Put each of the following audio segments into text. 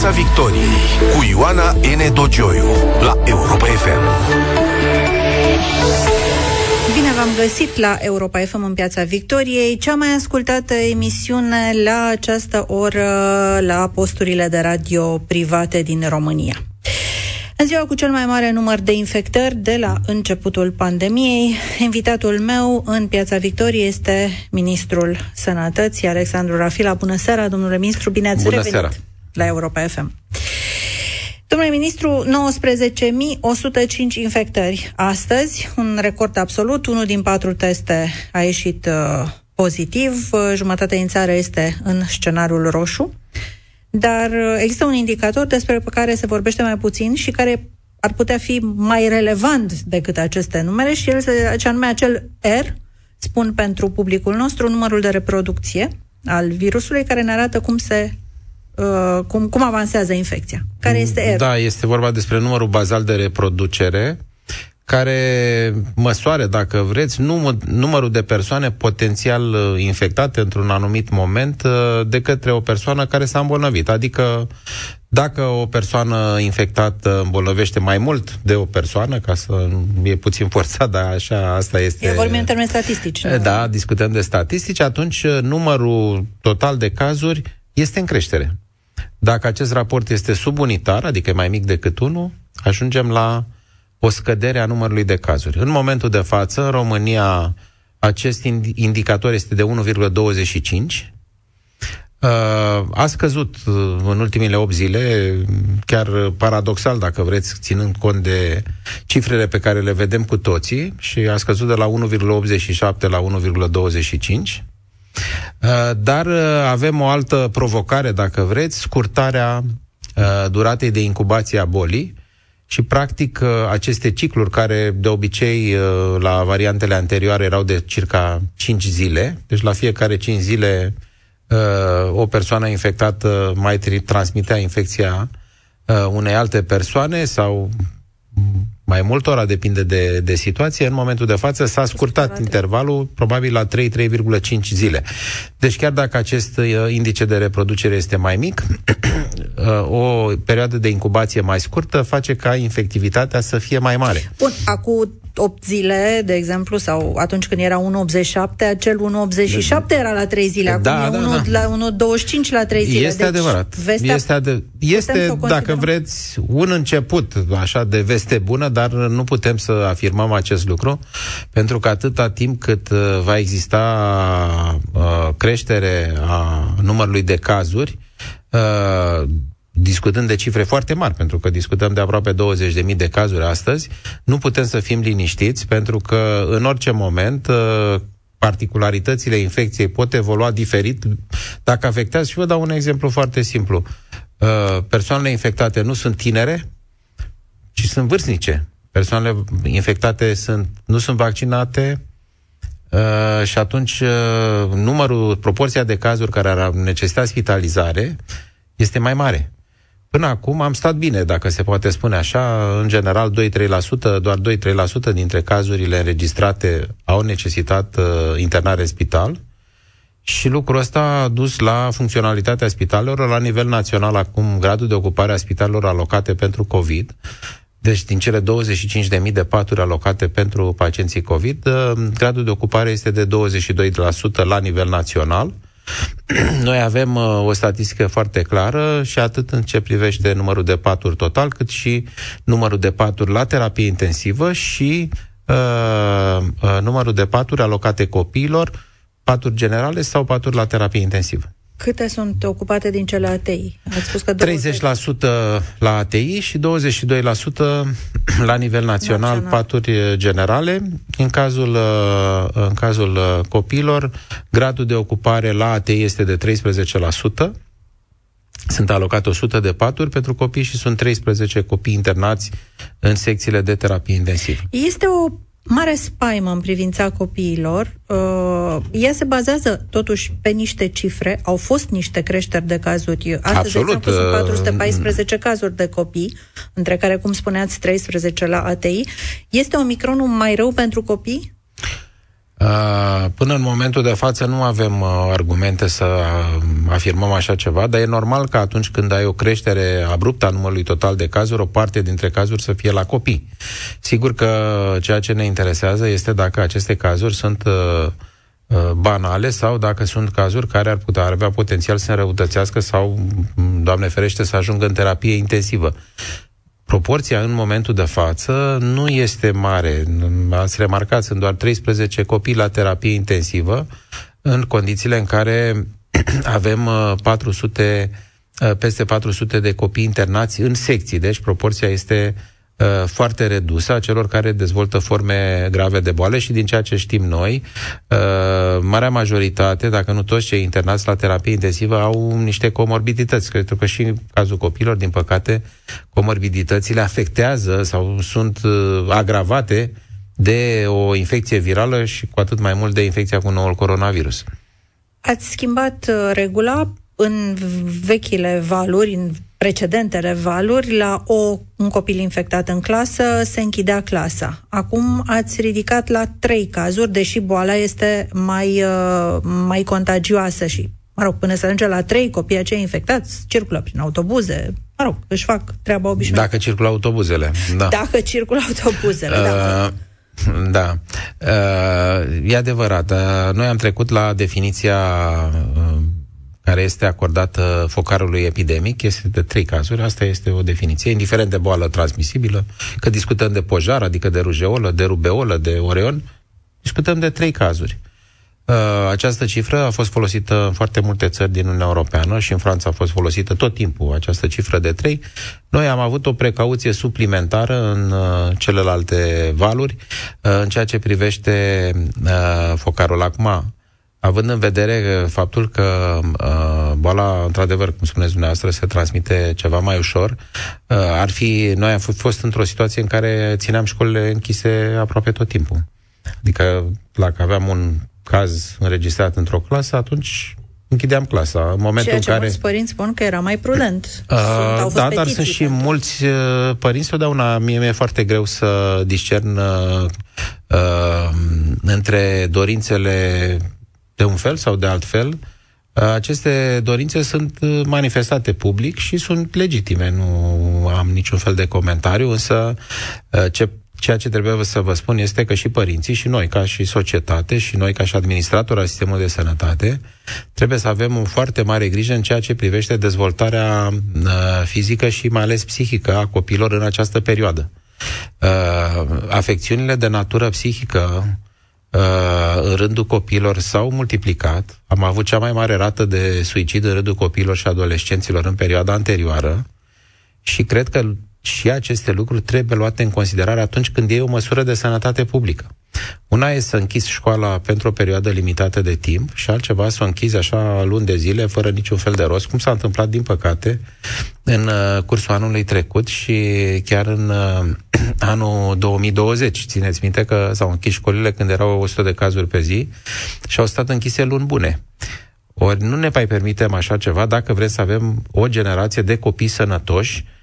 Piața Victoriei cu Ioana N. Dogioiu la Europa FM. Bine v-am găsit la Europa FM în Piața Victoriei, cea mai ascultată emisiune la această oră la posturile de radio private din România. În ziua cu cel mai mare număr de infectări de la începutul pandemiei, invitatul meu în Piața Victoriei este Ministrul Sănătății, Alexandru Rafila. Bună seara, domnule ministru, bine ați Bună revenit seara. La Europa FM. Domnule ministru, 19.105 infectări astăzi, un record absolut, unul din patru teste a ieșit uh, pozitiv, uh, jumătatea din țară este în scenariul roșu, dar uh, există un indicator despre care se vorbește mai puțin și care ar putea fi mai relevant decât aceste numere și el se, ce anume acel R, spun pentru publicul nostru, numărul de reproducție al virusului care ne arată cum se uh, cum, cum avansează infecția. Care este R? Da, este vorba despre numărul bazal de reproducere care măsoară, dacă vreți, număr, numărul de persoane potențial uh, infectate într-un anumit moment uh, de către o persoană care s-a îmbolnăvit. Adică dacă o persoană infectată îmbolnăvește mai mult de o persoană, ca să e puțin forțat, dar așa asta este... Eu vorbim în termeni statistici. Nu? Da, discutăm de statistici, atunci uh, numărul total de cazuri este în creștere. Dacă acest raport este subunitar, adică e mai mic decât 1, ajungem la o scădere a numărului de cazuri. În momentul de față, în România, acest indicator este de 1,25. A scăzut uh, în ultimile 8 zile, chiar paradoxal, dacă vreți, ținând cont de cifrele pe care le vedem cu toții, și a scăzut de la 1,87 la 1,25. Dar uh, avem o altă provocare, dacă vreți, scurtarea uh, duratei de incubație a bolii, și, practic, aceste cicluri, care de obicei la variantele anterioare erau de circa 5 zile, deci la fiecare 5 zile o persoană infectată mai transmitea infecția unei alte persoane sau mai multora, depinde de, de situație. În momentul de față s-a scurtat intervalul, probabil la 3-3,5 zile. Deci chiar dacă acest uh, indice de reproducere este mai mic, uh, o perioadă de incubație mai scurtă face ca infectivitatea să fie mai mare. Bun, acum 8 zile, de exemplu, sau atunci când era 1,87, acel 1,87 era la 3 zile, acum da, e da, 1, da. la 1,25 la 3 zile. Este deci, adevărat. Vestea este, ade- este dacă vreți, un început așa de veste bună, dar nu putem să afirmăm acest lucru, pentru că atâta timp cât uh, va exista uh, creștere a numărului de cazuri, uh, discutând de cifre foarte mari, pentru că discutăm de aproape 20.000 de cazuri astăzi, nu putem să fim liniștiți, pentru că în orice moment uh, particularitățile infecției pot evolua diferit dacă afectează. Și vă dau un exemplu foarte simplu. Uh, persoanele infectate nu sunt tinere, ci sunt vârstnice. Persoanele infectate sunt, nu sunt vaccinate uh, și atunci uh, numărul, proporția de cazuri care ar necesita spitalizare este mai mare. Până acum am stat bine, dacă se poate spune așa, în general 2-3%, doar 2-3% dintre cazurile înregistrate au necesitat uh, internare în spital și lucrul ăsta a dus la funcționalitatea spitalelor. La nivel național acum gradul de ocupare a spitalelor alocate pentru COVID deci, din cele 25.000 de paturi alocate pentru pacienții COVID, uh, gradul de ocupare este de 22% la nivel național. Noi avem uh, o statistică foarte clară și atât în ce privește numărul de paturi total, cât și numărul de paturi la terapie intensivă și uh, uh, numărul de paturi alocate copiilor, paturi generale sau paturi la terapie intensivă. Câte sunt ocupate din cele ATI? Ați spus că 30% la ATI și 22% la nivel național, național, paturi generale. În cazul, în cazul copiilor, gradul de ocupare la ATI este de 13%. Sunt alocate 100 de paturi pentru copii și sunt 13 copii internați în secțiile de terapie intensivă. Este o mare spaimă în privința copiilor. Uh, ea se bazează totuși pe niște cifre. Au fost niște creșteri de cazuri. Astăzi, Absolut. de exemplu, sunt 414 uh, cazuri de copii, între care, cum spuneați, 13 la ATI. Este Omicronul mai rău pentru copii? Uh, până în momentul de față nu avem uh, argumente să uh, afirmăm așa ceva, dar e normal că atunci când ai o creștere abruptă a numărului total de cazuri, o parte dintre cazuri să fie la copii. Sigur că ceea ce ne interesează este dacă aceste cazuri sunt banale sau dacă sunt cazuri care ar putea avea potențial să înrăutățească sau, Doamne ferește, să ajungă în terapie intensivă proporția în momentul de față nu este mare. Ați remarcat, sunt doar 13 copii la terapie intensivă, în condițiile în care avem 400, uh, uh, peste 400 de copii internați în secții, deci proporția este Uh, foarte redusă a celor care dezvoltă forme grave de boală și din ceea ce știm noi, uh, marea majoritate, dacă nu toți cei internați la terapie intensivă, au niște comorbidități. Cred că și în cazul copilor, din păcate, comorbiditățile afectează sau sunt uh, agravate de o infecție virală și cu atât mai mult de infecția cu noul coronavirus. Ați schimbat regula în vechile valuri, în precedentele valuri, la o, un copil infectat în clasă, se închidea clasa. Acum ați ridicat la trei cazuri, deși boala este mai, uh, mai contagioasă și, mă rog, până să ajunge la trei copii acei infectați, circulă prin autobuze, mă rog, își fac treaba obișnuită. Dacă circulă autobuzele, da. Dacă circulă autobuzele, uh... da. Da, uh, e adevărat. Uh, noi am trecut la definiția uh, care este acordată focarului epidemic este de trei cazuri. Asta este o definiție, indiferent de boală transmisibilă, că discutăm de pojar, adică de rujeolă, de rubeolă, de oreon, discutăm de trei cazuri. Uh, această cifră a fost folosită în foarte multe țări din Uniunea Europeană și în Franța a fost folosită tot timpul această cifră de 3. Noi am avut o precauție suplimentară în uh, celelalte valuri uh, în ceea ce privește focarul. Acum, având în vedere faptul că uh, boala, într-adevăr, cum spuneți dumneavoastră, se transmite ceva mai ușor, uh, ar fi, noi am fost într-o situație în care țineam școlile închise aproape tot timpul. Adică, dacă aveam un caz înregistrat într-o clasă, atunci închideam clasa. În momentul Ceea ce în care... mulți părinți spun că era mai prudent. Uh, sunt, da, dar sunt și mulți uh, părinți, totdeauna mie mi-e foarte greu să discern uh, uh, între dorințele de un fel sau de alt fel, aceste dorințe sunt manifestate public și sunt legitime. Nu am niciun fel de comentariu, însă ce, ceea ce trebuie să vă spun este că și părinții și noi ca și societate și noi ca și administrator al sistemului de sănătate trebuie să avem o foarte mare grijă în ceea ce privește dezvoltarea uh, fizică și mai ales psihică a copiilor în această perioadă. Uh, afecțiunile de natură psihică Uh, în rândul copiilor s-au multiplicat. Am avut cea mai mare rată de suicid în rândul copiilor și adolescenților în perioada anterioară și cred că și aceste lucruri trebuie luate în considerare atunci când e o măsură de sănătate publică. Una e să închizi școala pentru o perioadă limitată de timp și altceva să o închizi așa luni de zile, fără niciun fel de rost, cum s-a întâmplat, din păcate, în uh, cursul anului trecut și chiar în uh, anul 2020. Țineți minte că s-au închis școlile când erau 100 de cazuri pe zi și au stat închise luni bune. Ori nu ne mai permitem așa ceva dacă vrem să avem o generație de copii sănătoși Uh,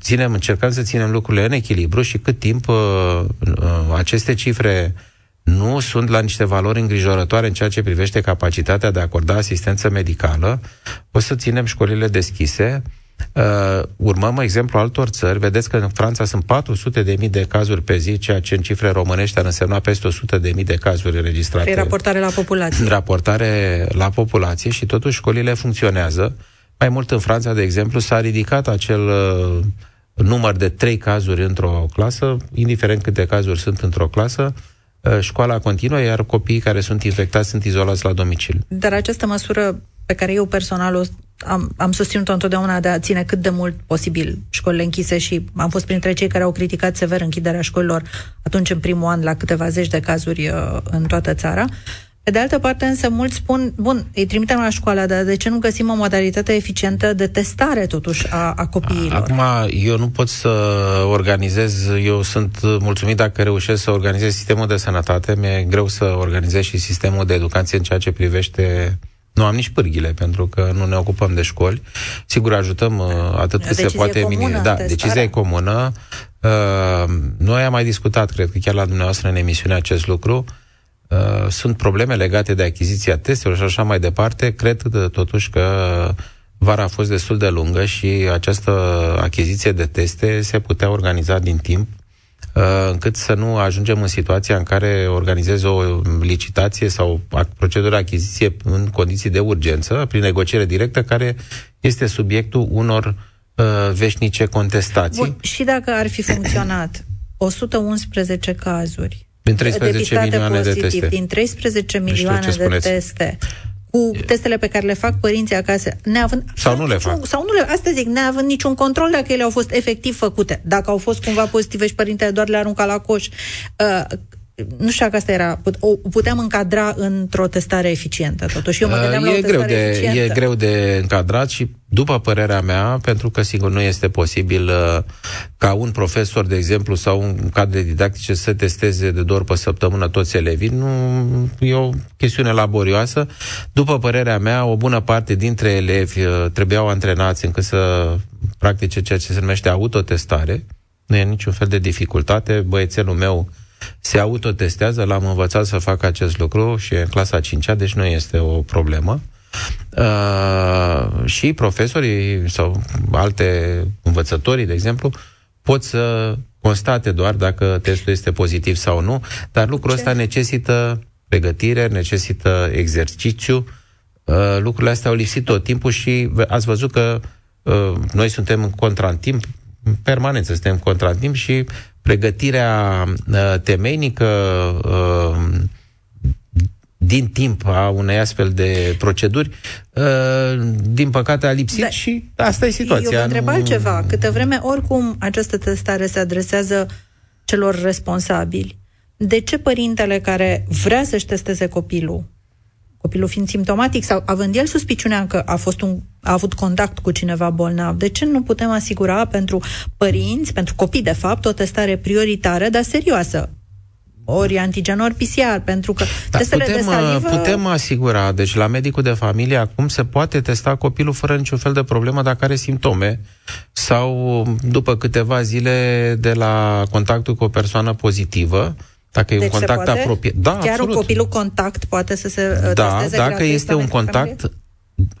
ținem, încercăm să ținem lucrurile în echilibru și cât timp uh, uh, aceste cifre nu sunt la niște valori îngrijorătoare în ceea ce privește capacitatea de a acorda asistență medicală, o să ținem școlile deschise. Uh, urmăm exemplu altor țări. Vedeți că în Franța sunt 400 de mii de cazuri pe zi, ceea ce în cifre românești ar însemna peste 100 de mii de cazuri înregistrate. Prin raportare la populație. Raportare la populație și totuși școlile funcționează. Mai mult în Franța, de exemplu, s-a ridicat acel uh, număr de trei cazuri într-o clasă, indiferent câte cazuri sunt într-o clasă, uh, școala continuă, iar copiii care sunt infectați sunt izolați la domiciliu. Dar această măsură pe care eu personal o am, am susținut-o întotdeauna de a ține cât de mult posibil școlile închise și am fost printre cei care au criticat sever închiderea școlilor atunci în primul an la câteva zeci de cazuri uh, în toată țara. Pe de altă parte, însă, mulți spun, bun, îi trimitem la școală, dar de ce nu găsim o modalitate eficientă de testare, totuși, a, a copiilor? Acum, eu nu pot să organizez, eu sunt mulțumit dacă reușesc să organizez sistemul de sănătate, mi-e greu să organizez și sistemul de educație în ceea ce privește nu am nici pârghile, pentru că nu ne ocupăm de școli. Sigur, ajutăm uh, atât cât se poate. Comună, da, decizia e comună. Uh, noi am mai discutat, cred că chiar la dumneavoastră în emisiune acest lucru. uh, sunt probleme legate de achiziția testelor și așa mai departe, cred totuși că vara a fost destul de lungă și această achiziție de teste se putea organiza din timp uh, încât să nu ajungem în situația în care organizezi o licitație sau procedura achiziție în condiții de urgență, prin negociere directă, care este subiectul unor uh, veșnice contestații. Bun, și dacă ar fi funcționat 111 cazuri din 13 milioane pozitiv, de teste. Din 13 milioane de teste cu testele pe care le fac părinții acasă, neavând... Sau nu le fac. Sau nu le, asta zic, neavând niciun control dacă ele au fost efectiv făcute. Dacă au fost cumva pozitive și părintele doar le arunca la coș. Uh, nu știu dacă asta era, o puteam încadra într-o testare eficientă. Totuși, eu mă gândeam uh, e la o greu de, eficientă. E greu de încadrat și, după părerea mea, pentru că, sigur, nu este posibil uh, ca un profesor, de exemplu, sau un cadru de didactice să testeze de două ori pe săptămână toți elevii. Nu, e o chestiune laborioasă. După părerea mea, o bună parte dintre elevi uh, trebuiau antrenați încât să practice ceea ce se numește autotestare. Nu e niciun fel de dificultate. Băiețelul meu se autotestează, l-am învățat să facă acest lucru și e în clasa 5-a, deci nu este o problemă. Uh, și profesorii sau alte învățătorii, de exemplu, pot să constate doar dacă testul este pozitiv sau nu, dar lucrul ăsta necesită pregătire, necesită exercițiu. Uh, lucrurile astea au lipsit tot timpul și ați văzut că uh, noi suntem în contrantimp, în permanență suntem în contrantimp și pregătirea uh, temeinică uh, din timp a unei astfel de proceduri, uh, din păcate a lipsit da, și asta e situația. Eu vă întreb nu... altceva. Câte vreme, oricum, această testare se adresează celor responsabili, de ce părintele care vrea să-și testeze copilul copilul fiind simptomatic sau având el suspiciunea că a, fost un, a avut contact cu cineva bolnav, de ce nu putem asigura pentru părinți, pentru copii de fapt, o testare prioritară, dar serioasă? ori antigen, ori PCR, pentru că da, testele putem, de salivă... Putem asigura, deci la medicul de familie acum se poate testa copilul fără niciun fel de problemă dacă are simptome sau după câteva zile de la contactul cu o persoană pozitivă, dacă e deci un contact apropiat. Da, Chiar absolut. un copilul contact poate să se uh, Da, dacă este un contact familie?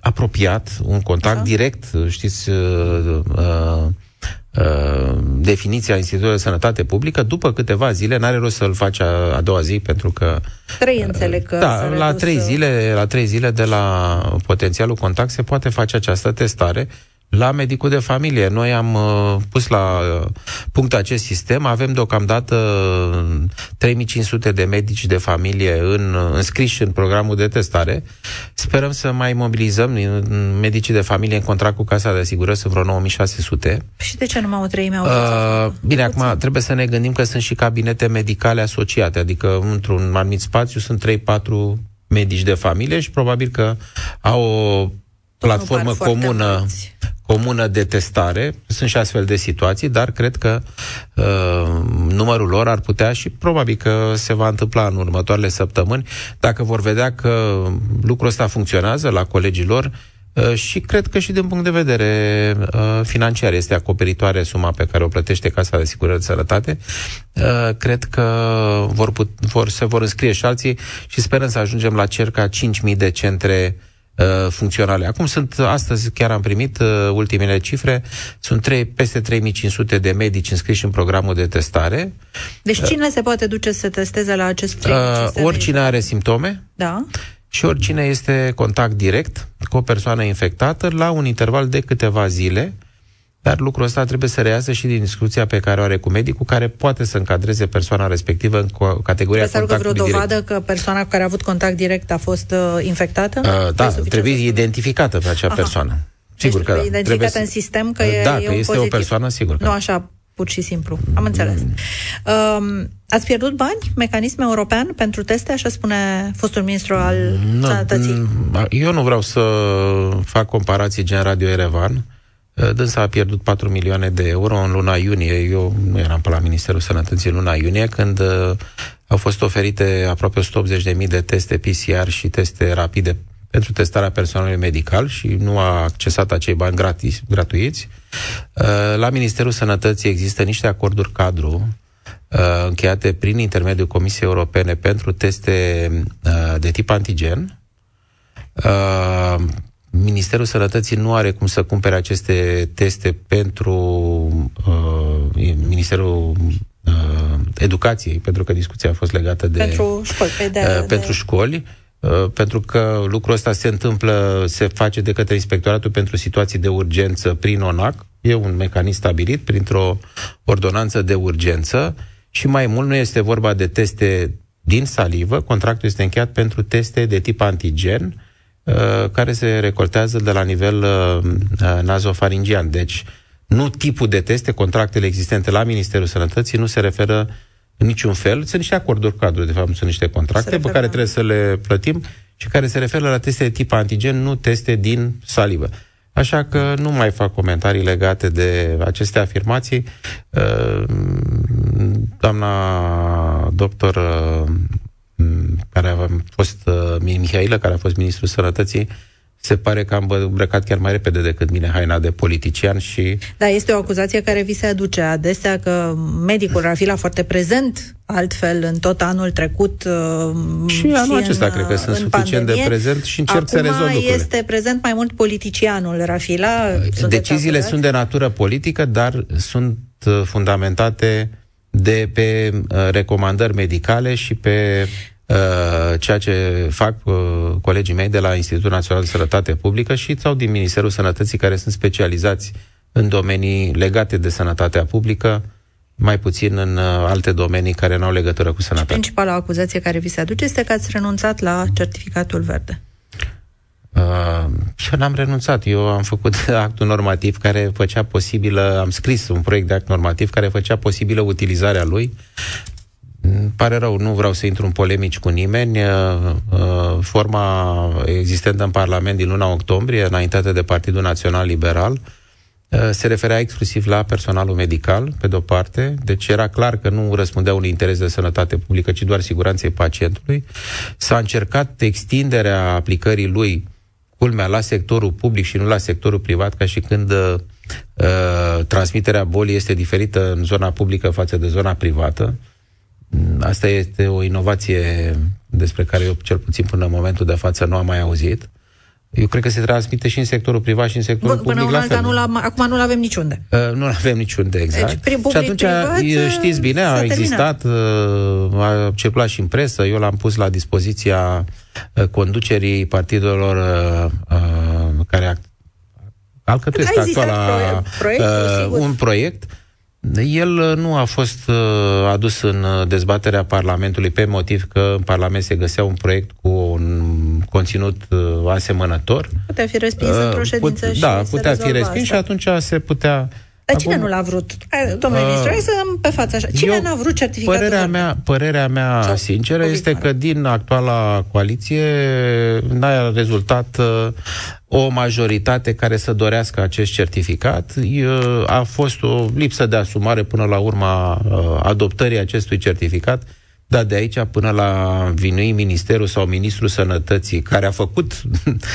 apropiat, un contact Așa? direct, știți, uh, uh, uh, definiția Institutului de Sănătate Publică, după câteva zile, n-are rost să-l faci a, a doua zi, pentru că... Trei uh, înțeleg că Da, la trei, uh, zile, la trei zile de la potențialul contact se poate face această testare la medicul de familie. Noi am uh, pus la uh, punct acest sistem. Avem deocamdată 3500 de medici de familie în, uh, înscriși în programul de testare. Sperăm să mai mobilizăm medicii de familie în contract cu Casa de Asigurări, sunt vreo 9600. Și de ce numai o treime au uh, Bine, acum puțin. trebuie să ne gândim că sunt și cabinete medicale asociate, adică într-un anumit spațiu sunt 3-4 medici de familie și probabil că au o platformă comună mulți comună de testare. Sunt și astfel de situații, dar cred că uh, numărul lor ar putea și probabil că se va întâmpla în următoarele săptămâni, dacă vor vedea că lucrul ăsta funcționează la colegii lor, Uh, și cred că și din punct de vedere uh, financiar este acoperitoare suma pe care o plătește Casa de Asigurări de Sănătate. Uh, cred că vor put, vor, se vor înscrie și alții și sperăm să ajungem la circa 5.000 de centre uh, Uh, funcționale. Acum sunt, astăzi chiar am primit uh, ultimele cifre, sunt 3, peste 3500 de medici înscriși în programul de testare. Deci uh, cine uh, se poate duce să testeze la acest 3500 uh, Oricine are simptome. Da. Și oricine este contact direct cu o persoană infectată la un interval de câteva zile dar lucrul ăsta trebuie să reiasă și din discuția pe care o are cu medicul, care poate să încadreze persoana respectivă în categoria Trebuie contactului vreo dovadă direct. că persoana cu care a avut contact direct a fost uh, infectată? Uh, da, trebuie identificată pe acea Aha. persoană. Sigur deci, că da. Identificată trebuie în sistem că e, da, e că este pozitiv. o persoană, sigur că Nu așa, pur și simplu. Am înțeles. Mm. Um, ați pierdut bani? Mecanism european pentru teste? Așa spune fostul ministru al no, Sănătății. Eu nu vreau să fac comparații gen Radio Erevan, Uh, dânsa a pierdut 4 milioane de euro în luna iunie. Eu nu eram pe la Ministerul Sănătății în luna iunie, când uh, au fost oferite aproape 180.000 de teste PCR și teste rapide pentru testarea personalului medical și nu a accesat acei bani gratis, gratuiți. Uh, la Ministerul Sănătății există niște acorduri cadru încheiate prin intermediul Comisiei Europene pentru teste de tip antigen. Ministerul Sănătății nu are cum să cumpere aceste teste pentru uh, Ministerul uh, Educației, pentru că discuția a fost legată de... Pentru școli. De, uh, pentru de... școli. Uh, pentru că lucrul ăsta se întâmplă, se face de către Inspectoratul pentru Situații de Urgență prin ONAC, e un mecanism stabilit printr-o ordonanță de urgență și mai mult nu este vorba de teste din salivă, contractul este încheiat pentru teste de tip antigen, uh, care se recoltează de la nivel uh, nazofaringian. Deci, nu tipul de teste, contractele existente la Ministerul Sănătății nu se referă în niciun fel. Sunt niște acorduri cadru, de fapt, nu sunt niște contracte pe care trebuie să le plătim și care se referă la teste de tip antigen, nu teste din salivă. Așa că nu mai fac comentarii legate de aceste afirmații. Uh, doamna doctor uh, care a fost uh, Mihailă, care a fost ministrul sănătății, se pare că am îmbrăcat chiar mai repede decât mine haina de politician și... Da, este o acuzație care vi se aduce adesea că medicul Rafila foarte prezent altfel în tot anul trecut uh, și, și anul acesta în, cred că sunt suficient pandemie. de prezent și încerc Acum să rezolv lucrurile. este prezent mai mult politicianul Rafila. Deciziile sunt de natură politică, dar sunt uh, fundamentate de pe uh, recomandări medicale și pe Uh, ceea ce fac uh, colegii mei de la Institutul Național de Sănătate Publică și sau din Ministerul Sănătății care sunt specializați în domenii legate de sănătatea publică, mai puțin în uh, alte domenii care nu au legătură cu sănătatea. principala acuzație care vi se aduce este că ați renunțat la certificatul verde. Uh, și eu n-am renunțat. Eu am făcut actul normativ care făcea posibilă, am scris un proiect de act normativ care făcea posibilă utilizarea lui pare rău, nu vreau să intru în polemici cu nimeni. Uh, uh, forma existentă în Parlament din luna octombrie, înaintată de Partidul Național Liberal, uh, se referea exclusiv la personalul medical, pe de-o parte, deci era clar că nu răspundea un interes de sănătate publică, ci doar siguranței pacientului. S-a încercat extinderea aplicării lui, culmea, la sectorul public și nu la sectorul privat, ca și când uh, transmiterea bolii este diferită în zona publică față de zona privată. Uh, Asta este o inovație despre care eu, cel puțin până în momentul de față, nu am mai auzit. Eu cred că se transmite și în sectorul privat și în sectorul Bun, public până la fel. Nu acum nu-l avem niciunde. Uh, nu-l avem niciunde, exact. Deci, prin public, și atunci, privat, știți bine, a existat, uh, a circulat și în presă, eu l-am pus la dispoziția uh, conducerii partidelor uh, uh, care alcătuiesc actuala proiect, uh, un proiect el uh, nu a fost uh, adus în uh, dezbaterea Parlamentului pe motiv că în Parlament se găsea un proiect cu un conținut asemănător. Putea fi respins uh, într-o ședință put, și Da, putea fi respins asta. și atunci se putea... Dar cine Acum, nu l-a vrut? Domnule uh, ministru, hai să dăm pe față așa. Cine eu, n-a vrut certificatul? Părerea mea, părerea mea Sau sinceră este că din actuala coaliție n-a rezultat uh, o majoritate care să dorească acest certificat. A fost o lipsă de asumare până la urma adoptării acestui certificat, dar de aici până la vinui Ministerul sau Ministrul Sănătății, care a făcut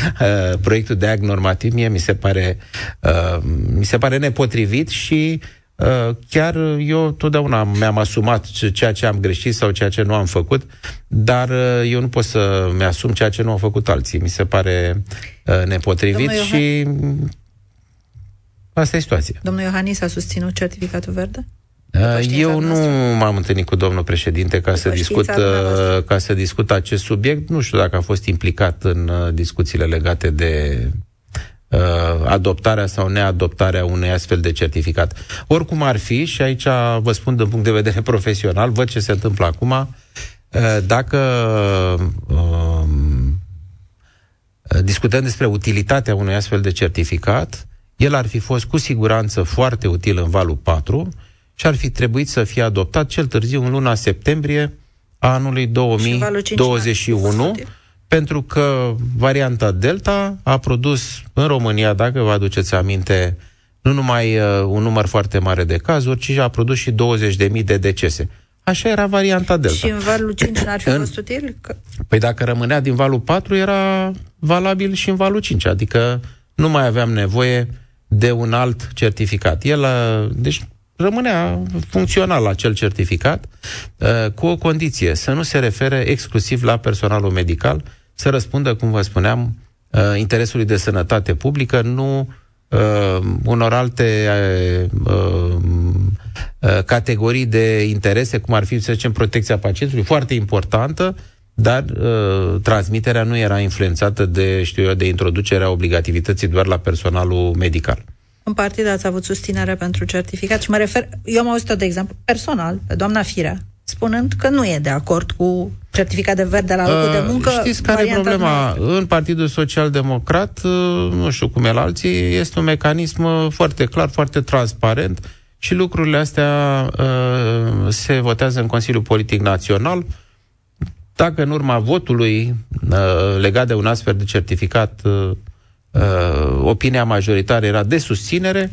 proiectul de act normativ, mie mi se pare, mi se pare nepotrivit și Uh, chiar eu totdeauna mi-am asumat ceea ce am greșit sau ceea ce nu am făcut, dar uh, eu nu pot să mi-asum ceea ce nu au făcut alții. Mi se pare uh, nepotrivit Domnul și Iohan... asta e situația. Domnul Iohannis a susținut certificatul verde? Eu nu m-am întâlnit cu domnul președinte ca să, discut, ca să discut acest subiect. Nu știu dacă a fost implicat în discuțiile legate de uh, adoptarea sau neadoptarea unei astfel de certificat. Oricum ar fi, și aici vă spun din punct de vedere profesional, văd ce se întâmplă acum, uh, dacă uh, discutăm despre utilitatea unui astfel de certificat, el ar fi fost cu siguranță foarte util în valul 4 și ar fi trebuit să fie adoptat cel târziu în luna septembrie a anului 2021 pentru că varianta Delta a produs în România, dacă vă aduceți aminte, nu numai uh, un număr foarte mare de cazuri, ci a produs și 20.000 de decese. Așa era varianta Delta. Și în valul 5 n-ar fi fost util? Că... Păi dacă rămânea din valul 4, era valabil și în valul 5, adică nu mai aveam nevoie de un alt certificat. El, uh, deci rămânea funcțional acel certificat, uh, cu o condiție, să nu se refere exclusiv la personalul medical, să răspundă, cum vă spuneam, uh, interesului de sănătate publică, nu uh, unor alte uh, uh, categorii de interese, cum ar fi, să zicem, protecția pacientului, foarte importantă, dar uh, transmiterea nu era influențată de, știu eu, de introducerea obligativității doar la personalul medical. În partid ați avut susținere pentru certificat și mă refer, eu am auzit-o, de exemplu, personal, pe doamna Firea, spunând că nu e de acord cu certificat de verde la locul uh, de muncă. Știți care e problema? În Partidul Social Democrat, uh, nu știu cum e la alții, este un mecanism uh, foarte clar, foarte transparent și lucrurile astea uh, se votează în Consiliul Politic Național. Dacă în urma votului uh, legat de un astfel de certificat uh, uh, opinia majoritară era de susținere,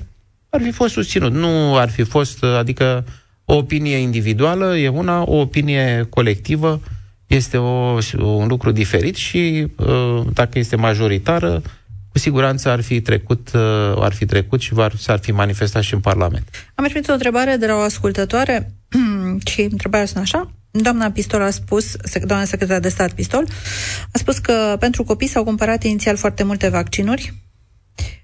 ar fi fost susținut. Nu ar fi fost, uh, adică o opinie individuală e una, o opinie colectivă este o, un lucru diferit și uh, dacă este majoritară, cu siguranță ar fi trecut, uh, ar fi trecut și va, s-ar fi manifestat și în Parlament. Am primit o întrebare de la o ascultătoare și întrebarea sunt așa. Doamna Pistol a spus, doamna secretar de stat Pistol, a spus că pentru copii s-au cumpărat inițial foarte multe vaccinuri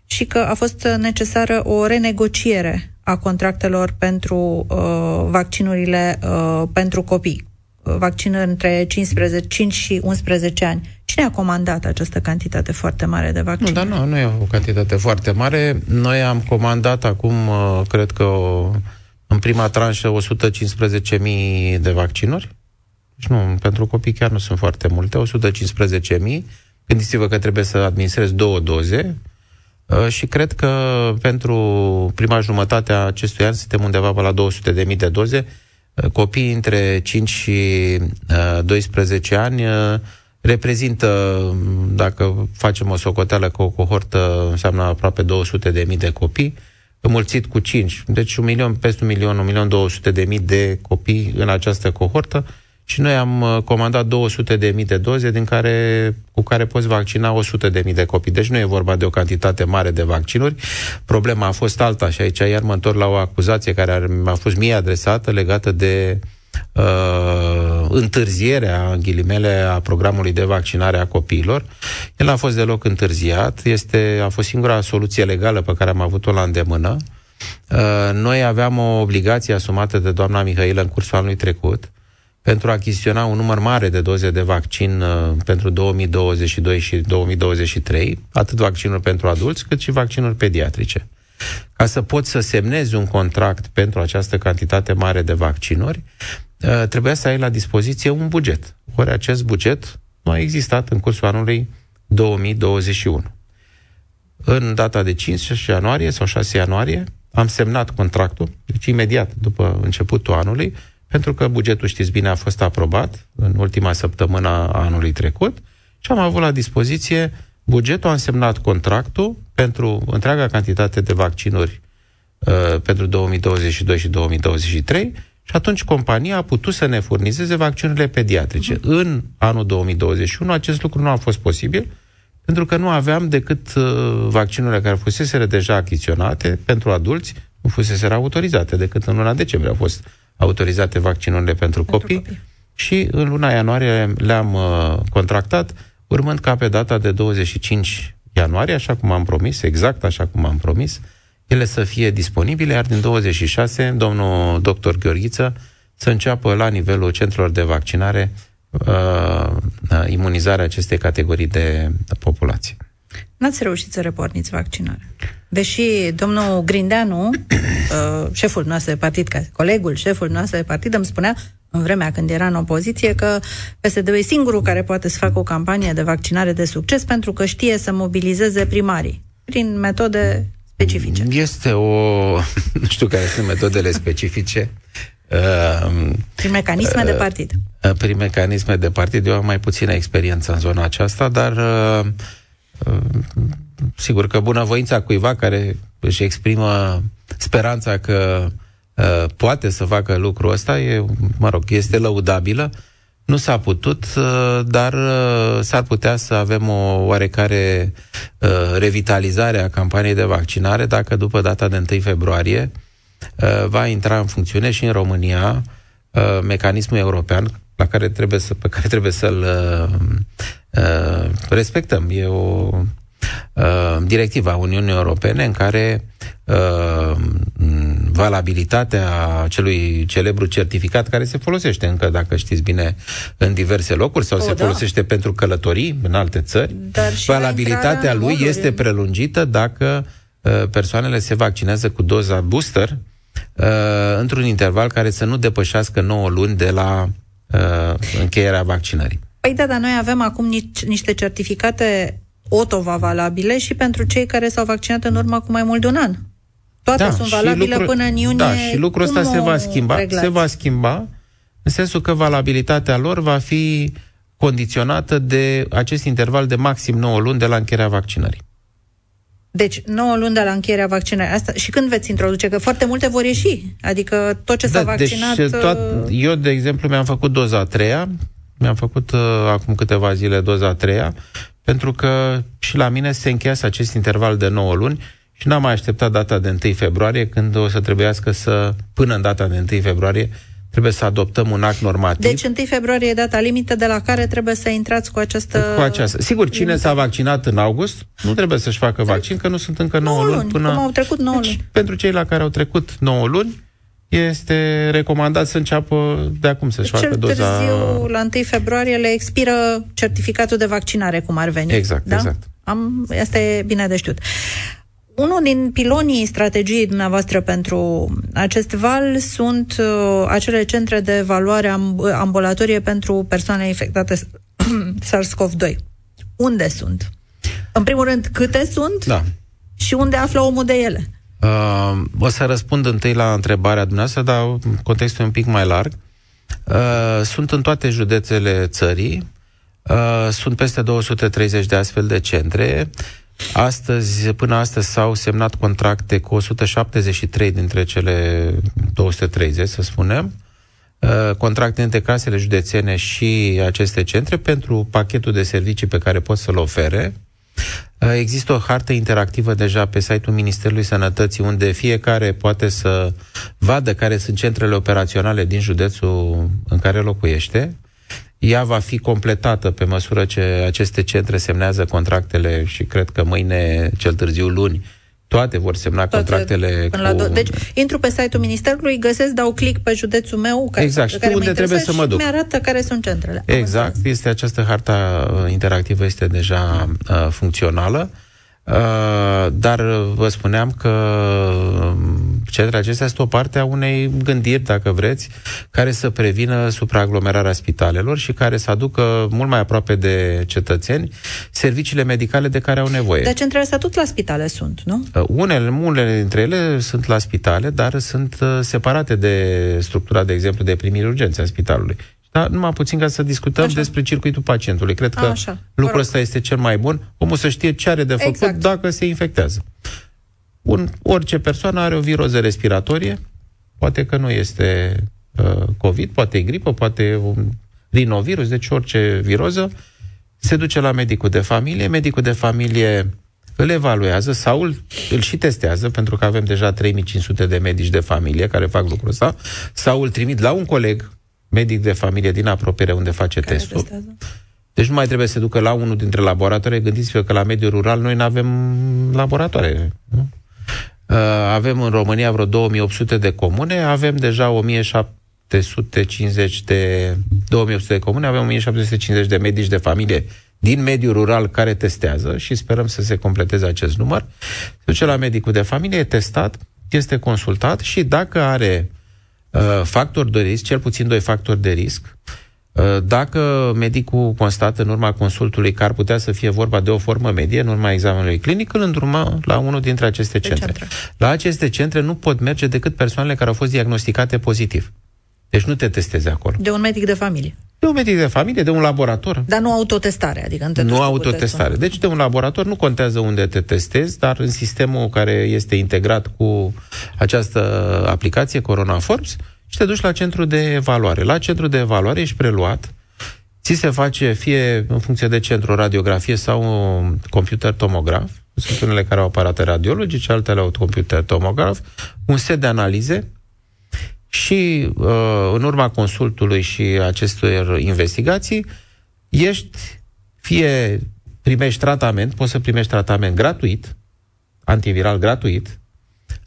și că a fost necesară o renegociere a contractelor pentru uh, vaccinurile uh, pentru copii. Vaccinuri între 15, 5 și 11 ani. Cine a comandat această cantitate foarte mare de vaccin? Nu, dar nu, nu e o cantitate foarte mare. Noi am comandat acum, uh, cred că o în prima tranșă 115.000 de vaccinuri. Deci nu, pentru copii chiar nu sunt foarte multe, 115.000. Gândiți-vă că trebuie să administrez două doze uh, și cred că pentru prima jumătate a acestui an suntem undeva pe la 200.000 de doze. Uh, copiii între 5 și 12 uh, ani reprezintă, dacă facem o socoteală cu o cohortă, înseamnă aproape 200.000 de copii înmulțit cu 5. Deci un milion, peste un milion, un milion 200 de mii de copii în această cohortă și noi am uh, comandat 200 de mii de doze din care, cu care poți vaccina 100 de mii de copii. Deci nu e vorba de o cantitate mare de vaccinuri. Problema a fost alta și aici iar mă întorc la o acuzație care mi-a fost mie adresată legată de uh, uh, întârzierea, în ghilimele, a programului de vaccinare a copiilor. El a fost deloc întârziat, este, a fost singura soluție legală pe care am avut-o la îndemână. Uh, noi aveam o obligație asumată de doamna Mihailă în cursul anului trecut pentru a achiziționa un număr mare de doze de vaccin uh, pentru 2022 și 2023, atât vaccinuri pentru adulți, cât și vaccinuri pediatrice. Ca să poți să semnezi un contract pentru această cantitate mare de vaccinuri, uh, trebuia să ai la dispoziție un buget. Ori acest buget nu a existat în cursul anului 2021. În data de 5 ianuarie sau 6 ianuarie am semnat contractul, deci imediat după începutul anului, pentru că bugetul, știți bine, a fost aprobat în ultima săptămână a anului trecut și am avut la dispoziție bugetul, am semnat contractul pentru întreaga cantitate de vaccinuri uh, pentru 2022 și 2023 și atunci compania a putut să ne furnizeze vaccinurile pediatrice. Uh-huh. În anul 2021 acest lucru nu a fost posibil pentru că nu aveam decât uh, vaccinurile care fusese deja achiziționate pentru adulți, nu fusese autorizate decât în luna decembrie au fost autorizate vaccinurile pentru, pentru copii, copii și în luna ianuarie le-am uh, contractat, urmând ca pe data de 25 ianuarie, așa cum am promis, exact așa cum am promis, ele să fie disponibile, iar din 26, domnul doctor Gheorghiță să înceapă la nivelul centrelor de vaccinare uh, imunizarea acestei categorii de populație. N-ați reușit să reporniți vaccinarea. Deși domnul Grindeanu, uh, șeful nostru de partid, colegul șeful nostru de partid, îmi spunea în vremea când era în opoziție, că PSD-ul e singurul care poate să facă o campanie de vaccinare de succes pentru că știe să mobilizeze primarii prin metode specifice. Este o... nu știu care sunt metodele specifice. Uh, prin mecanisme uh, de partid. Uh, prin mecanisme de partid. Eu am mai puțină experiență în zona aceasta, dar uh, uh, sigur că bunăvoința cuiva care își exprimă speranța că Uh, poate să facă lucrul ăsta, e, mă rog, este lăudabilă. Nu s-a putut, uh, dar uh, s-ar putea să avem o oarecare revitalizare a campaniei de vaccinare dacă după data de 1 februarie uh, va intra în funcțiune și în România uh, mecanismul european la care trebuie să, pe care trebuie să-l respectăm. E o directiva Uniunii Europene în care valabilitatea celui celebru certificat care se folosește încă, dacă știți bine, în diverse locuri sau o, se da. folosește pentru călătorii în alte țări. Dar valabilitatea lui este prelungită dacă uh, persoanele se vaccinează cu doza booster uh, într-un interval care să nu depășească 9 luni de la uh, încheierea vaccinării. Păi da, dar noi avem acum nici, niște certificate otova valabile și pentru cei care s-au vaccinat în urmă cu mai mult de un an. Toate da, sunt valabile lucru, până în iunie. Da, și lucrul ăsta se va schimba. Reglați? Se va schimba în sensul că valabilitatea lor va fi condiționată de acest interval de maxim 9 luni de la încheierea vaccinării. Deci, 9 luni de la încheierea vaccinării. Asta, și când veți introduce? Că foarte multe vor ieși. Adică tot ce da, s-a deci vaccinat... Deci, toat, eu, de exemplu, mi-am făcut doza a treia, mi-am făcut uh, acum câteva zile doza a treia, pentru că și la mine se încheiase acest interval de 9 luni și n-am mai așteptat data de 1 februarie, când o să trebuiască să, până în data de 1 februarie, trebuie să adoptăm un act normativ. Deci 1 februarie e data limită de la care trebuie să intrați cu această... Cu aceasta. Sigur, cine s-a vaccinat în august nu trebuie să-și facă vaccin, că nu sunt încă 9, 9 luni. Până... Cum au trecut 9 deci, luni. Pentru cei la care au trecut 9 luni, este recomandat să înceapă de acum să-și Cel facă doza... târziu, la 1 februarie, le expiră certificatul de vaccinare, cum ar veni. Exact, da? exact. Am, asta e bine de știut. Unul din pilonii strategiei dumneavoastră pentru acest val sunt uh, acele centre de evaluare amb- ambulatorie pentru persoane infectate SARS-CoV-2. Unde sunt? În primul rând, câte sunt? Da. Și unde află omul de ele? Uh, o să răspund întâi la întrebarea dumneavoastră, dar contextul e un pic mai larg. Uh, sunt în toate județele țării, uh, sunt peste 230 de astfel de centre. Astăzi, până astăzi s-au semnat contracte cu 173 dintre cele 230, să spunem, uh, contracte între casele județene și aceste centre pentru pachetul de servicii pe care pot să-l ofere. Uh, există o hartă interactivă deja pe site-ul Ministerului Sănătății, unde fiecare poate să vadă care sunt centrele operaționale din județul în care locuiește. Ea va fi completată pe măsură ce aceste centre semnează contractele și cred că mâine, cel târziu luni, toate vor semna toate contractele cu... la do- Deci, intru pe site-ul Ministerului, găsesc, dau click pe județul meu, care, exact, care unde trebuie să mă duc. și mi-arată care sunt centrele. Exact, este această harta uh, interactivă este deja uh, funcțională. Uh, dar vă spuneam că um, centrele acestea sunt o parte a unei gândiri, dacă vreți, care să prevină supraaglomerarea spitalelor și care să aducă mult mai aproape de cetățeni serviciile medicale de care au nevoie. Dar centrele astea tot la spitale sunt, nu? Uh, unele, unele dintre ele sunt la spitale, dar sunt uh, separate de structura, de exemplu, de primire urgențe a spitalului. Dar numai puțin ca să discutăm Așa. despre circuitul pacientului. Cred că Așa. lucrul ăsta este cel mai bun. Omul să știe ce are de făcut exact. dacă se infectează. Un, orice persoană are o viroză respiratorie, poate că nu este uh, COVID, poate e gripă, poate e un rinovirus, deci orice viroză, se duce la medicul de familie, medicul de familie îl evaluează sau îl, îl și testează, pentru că avem deja 3500 de medici de familie care fac lucrul ăsta, sau îl trimit la un coleg medic de familie din apropiere unde face Care testul. Testează? Deci nu mai trebuie să ducă la unul dintre laboratoare. Gândiți-vă că la mediul rural noi nu avem laboratoare. Nu? Uh, avem în România vreo 2800 de comune, avem deja 1750 de 2800 de comune, avem 1750 de medici de familie din mediul rural care testează și sperăm să se completeze acest număr. Se duce la medicul de familie, e testat, este consultat și dacă are Uh, factori de risc, cel puțin doi factori de risc. Uh, dacă medicul constată în urma consultului că ar putea să fie vorba de o formă medie, în urma examenului clinic, îl îndrumă la unul dintre aceste centre. centre. La aceste centre nu pot merge decât persoanele care au fost diagnosticate pozitiv. Deci nu te testezi acolo. De un medic de familie. De un medic de familie, de un laborator. Dar nu autotestare, adică nu Nu autotestare. Deci de un laborator nu contează unde te testezi, dar în sistemul care este integrat cu această aplicație Corona Forms și te duci la centru de evaluare. La centru de evaluare ești preluat, ți se face fie în funcție de centru radiografie sau computer tomograf, sunt unele care au aparate radiologice, altele au computer tomograf, un set de analize și uh, în urma consultului și acestor investigații ești fie primești tratament, poți să primești tratament gratuit, antiviral gratuit,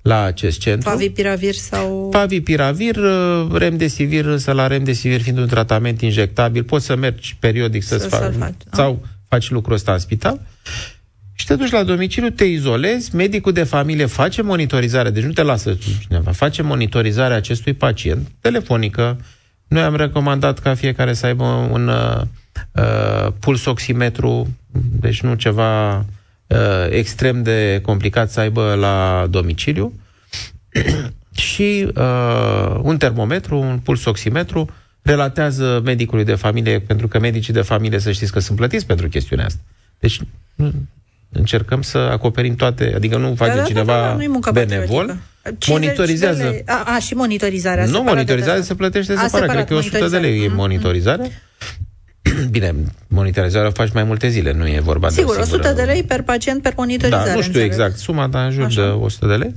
la acest centru. Favipiravir sau... Favipiravir, uh, remdesivir, însă la remdesivir fiind un tratament injectabil, poți să mergi periodic să-ți să faci, faci, sau faci lucrul ăsta în spital și te duci la domiciliu, te izolezi, medicul de familie face monitorizare, deci nu te lasă cineva, face monitorizarea acestui pacient, telefonică. Noi am recomandat ca fiecare să aibă un uh, uh puls oximetru, deci nu ceva uh, extrem de complicat să aibă la domiciliu, și uh, un termometru, un puls oximetru, relatează medicului de familie, pentru că medicii de familie, să știți că sunt plătiți pentru chestiunea asta. Deci încercăm să acoperim toate, adică nu face da, da, cineva da, da, da, benevol, monitorizează. De a, a, și monitorizarea. Nu monitorizarea se plătește separat, separat, cred că e 100 de lei mm-hmm. monitorizare. Bine, monitorizarea o faci mai multe zile, nu e vorba Sigur, de Sigur, 100 de lei per pacient per monitorizare. Da, nu știu înțeleg. exact suma, dar în jur Așa. de 100 de lei.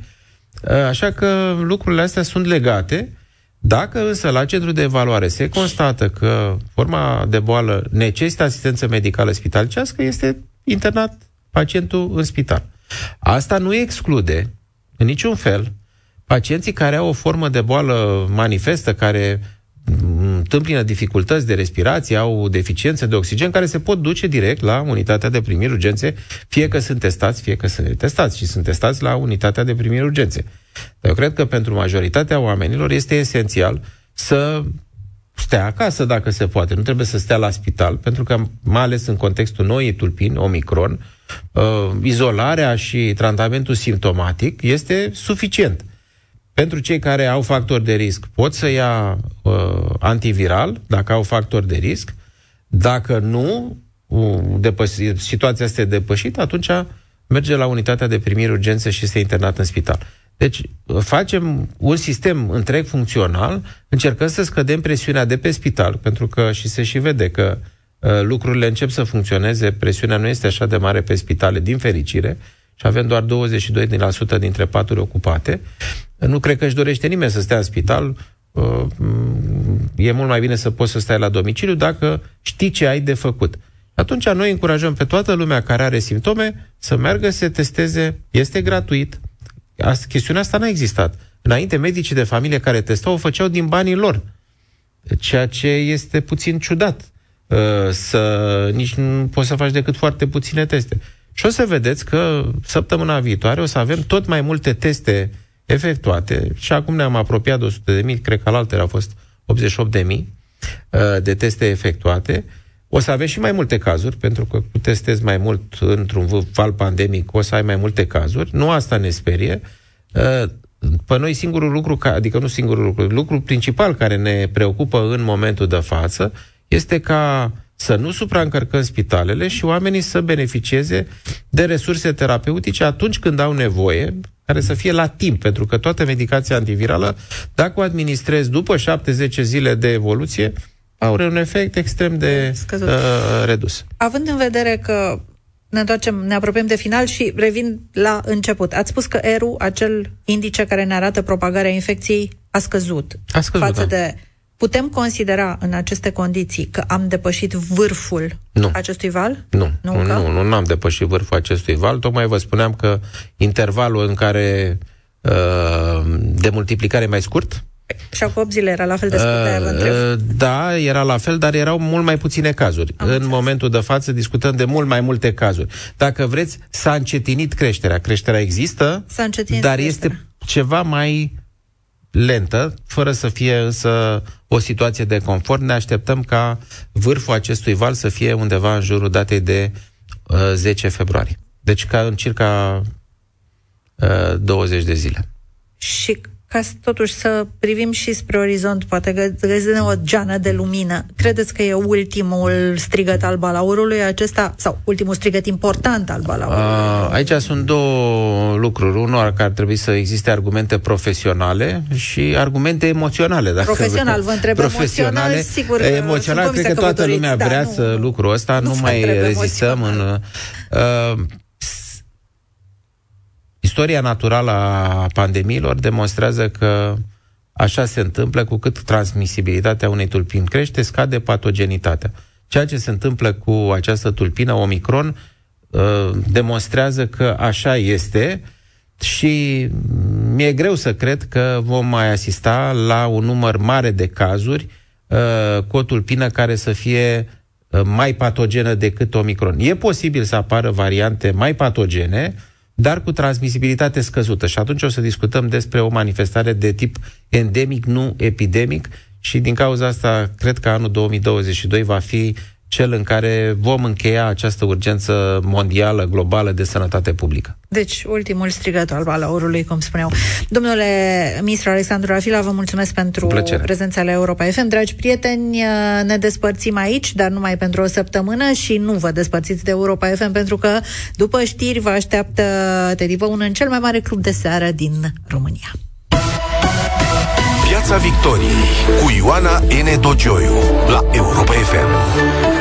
Așa că lucrurile astea sunt legate. Dacă însă la centru de evaluare se constată că forma de boală necesită asistență medicală spitalicească, este internat pacientul în spital. Asta nu exclude, în niciun fel, pacienții care au o formă de boală manifestă, care întâmpină dificultăți de respirație, au deficiențe de oxigen, care se pot duce direct la unitatea de primiri urgențe, fie că sunt testați, fie că sunt testați și sunt testați la unitatea de primiri urgențe. Dar eu cred că pentru majoritatea oamenilor este esențial să stea acasă dacă se poate. Nu trebuie să stea la spital, pentru că, mai ales în contextul noii tulpini, Omicron, uh, izolarea și tratamentul simptomatic este suficient. Pentru cei care au factori de risc, pot să ia uh, antiviral, dacă au factori de risc. Dacă nu, uh, depăs- situația este depășită, atunci merge la unitatea de primire urgență și este internat în spital. Deci facem un sistem întreg funcțional, încercăm să scădem presiunea de pe spital, pentru că și se și vede că uh, lucrurile încep să funcționeze, presiunea nu este așa de mare pe spitale, din fericire, și avem doar 22% dintre paturi ocupate. Nu cred că își dorește nimeni să stea în spital. Uh, e mult mai bine să poți să stai la domiciliu dacă știi ce ai de făcut. Atunci noi încurajăm pe toată lumea care are simptome să meargă să se testeze. Este gratuit. Asta, chestiunea asta n-a existat. Înainte, medicii de familie care testau o făceau din banii lor. Ceea ce este puțin ciudat. Uh, să nici nu poți să faci decât foarte puține teste. Și o să vedeți că săptămâna viitoare o să avem tot mai multe teste efectuate și acum ne-am apropiat de 100 de mii, cred că la altele au fost 88 de mii uh, de teste efectuate. O să aveți și mai multe cazuri, pentru că tu testezi mai mult într-un val pandemic, o să ai mai multe cazuri. Nu asta ne sperie. Uh, pe noi singurul lucru, adică nu singurul lucru, lucrul principal care ne preocupă în momentul de față este ca să nu supraîncărcăm spitalele și oamenii să beneficieze de resurse terapeutice atunci când au nevoie, care să fie la timp, pentru că toată medicația antivirală, dacă o administrezi după 7-10 zile de evoluție, au un efect extrem de uh, redus. Având în vedere că ne întoarcem, ne apropiem de final și revin la început. Ați spus că ERU, acel indice care ne arată propagarea infecției, a scăzut, a scăzut față da. de Putem considera în aceste condiții că am depășit vârful nu. acestui val? Nu, nu, nu, nu, am depășit vârful acestui val. Tocmai vă spuneam că intervalul în care uh, de multiplicare e mai scurt, și acum 8 zile era la fel de scurt, uh, Da, era la fel, dar erau mult mai puține cazuri. Am în înțeles. momentul de față discutăm de mult mai multe cazuri. Dacă vreți, s-a încetinit creșterea. Creșterea există, s-a încetinit dar creșterea. este ceva mai lentă, fără să fie însă o situație de confort. Ne așteptăm ca vârful acestui val să fie undeva în jurul datei de uh, 10 februarie. Deci ca în circa uh, 20 de zile. Și ca totuși să privim și spre orizont, poate găsim o geană de lumină. Credeți că e ultimul strigăt al balaurului acesta, sau ultimul strigăt important al balaurului? A, aici sunt două lucruri. Unul că ar trebui să existe argumente profesionale și argumente emoționale. Dacă profesional, vă întreb profesionale, emoțional, sigur. Emoțional, cred că toată lumea da, vrea nu, să lucrul ăsta, nu, nu mai rezistăm în... Uh, istoria naturală a pandemiilor demonstrează că așa se întâmplă cu cât transmisibilitatea unei tulpini crește, scade patogenitatea. Ceea ce se întâmplă cu această tulpină Omicron uh, demonstrează că așa este și mi-e greu să cred că vom mai asista la un număr mare de cazuri uh, cu o tulpină care să fie uh, mai patogenă decât Omicron. E posibil să apară variante mai patogene, dar cu transmisibilitate scăzută. Și atunci o să discutăm despre o manifestare de tip endemic, nu epidemic, și din cauza asta cred că anul 2022 va fi cel în care vom încheia această urgență mondială, globală de sănătate publică. Deci, ultimul strigăt al balaurului, cum spuneau. Domnule ministru Alexandru Rafila, vă mulțumesc pentru prezența la Europa FM. Dragi prieteni, ne despărțim aici, dar numai pentru o săptămână și nu vă despărțiți de Europa FM, pentru că după știri vă așteaptă Teddy Văun în cel mai mare club de seară din România. Piața Victoriei cu Ioana N. Dogioiu la Europa FM.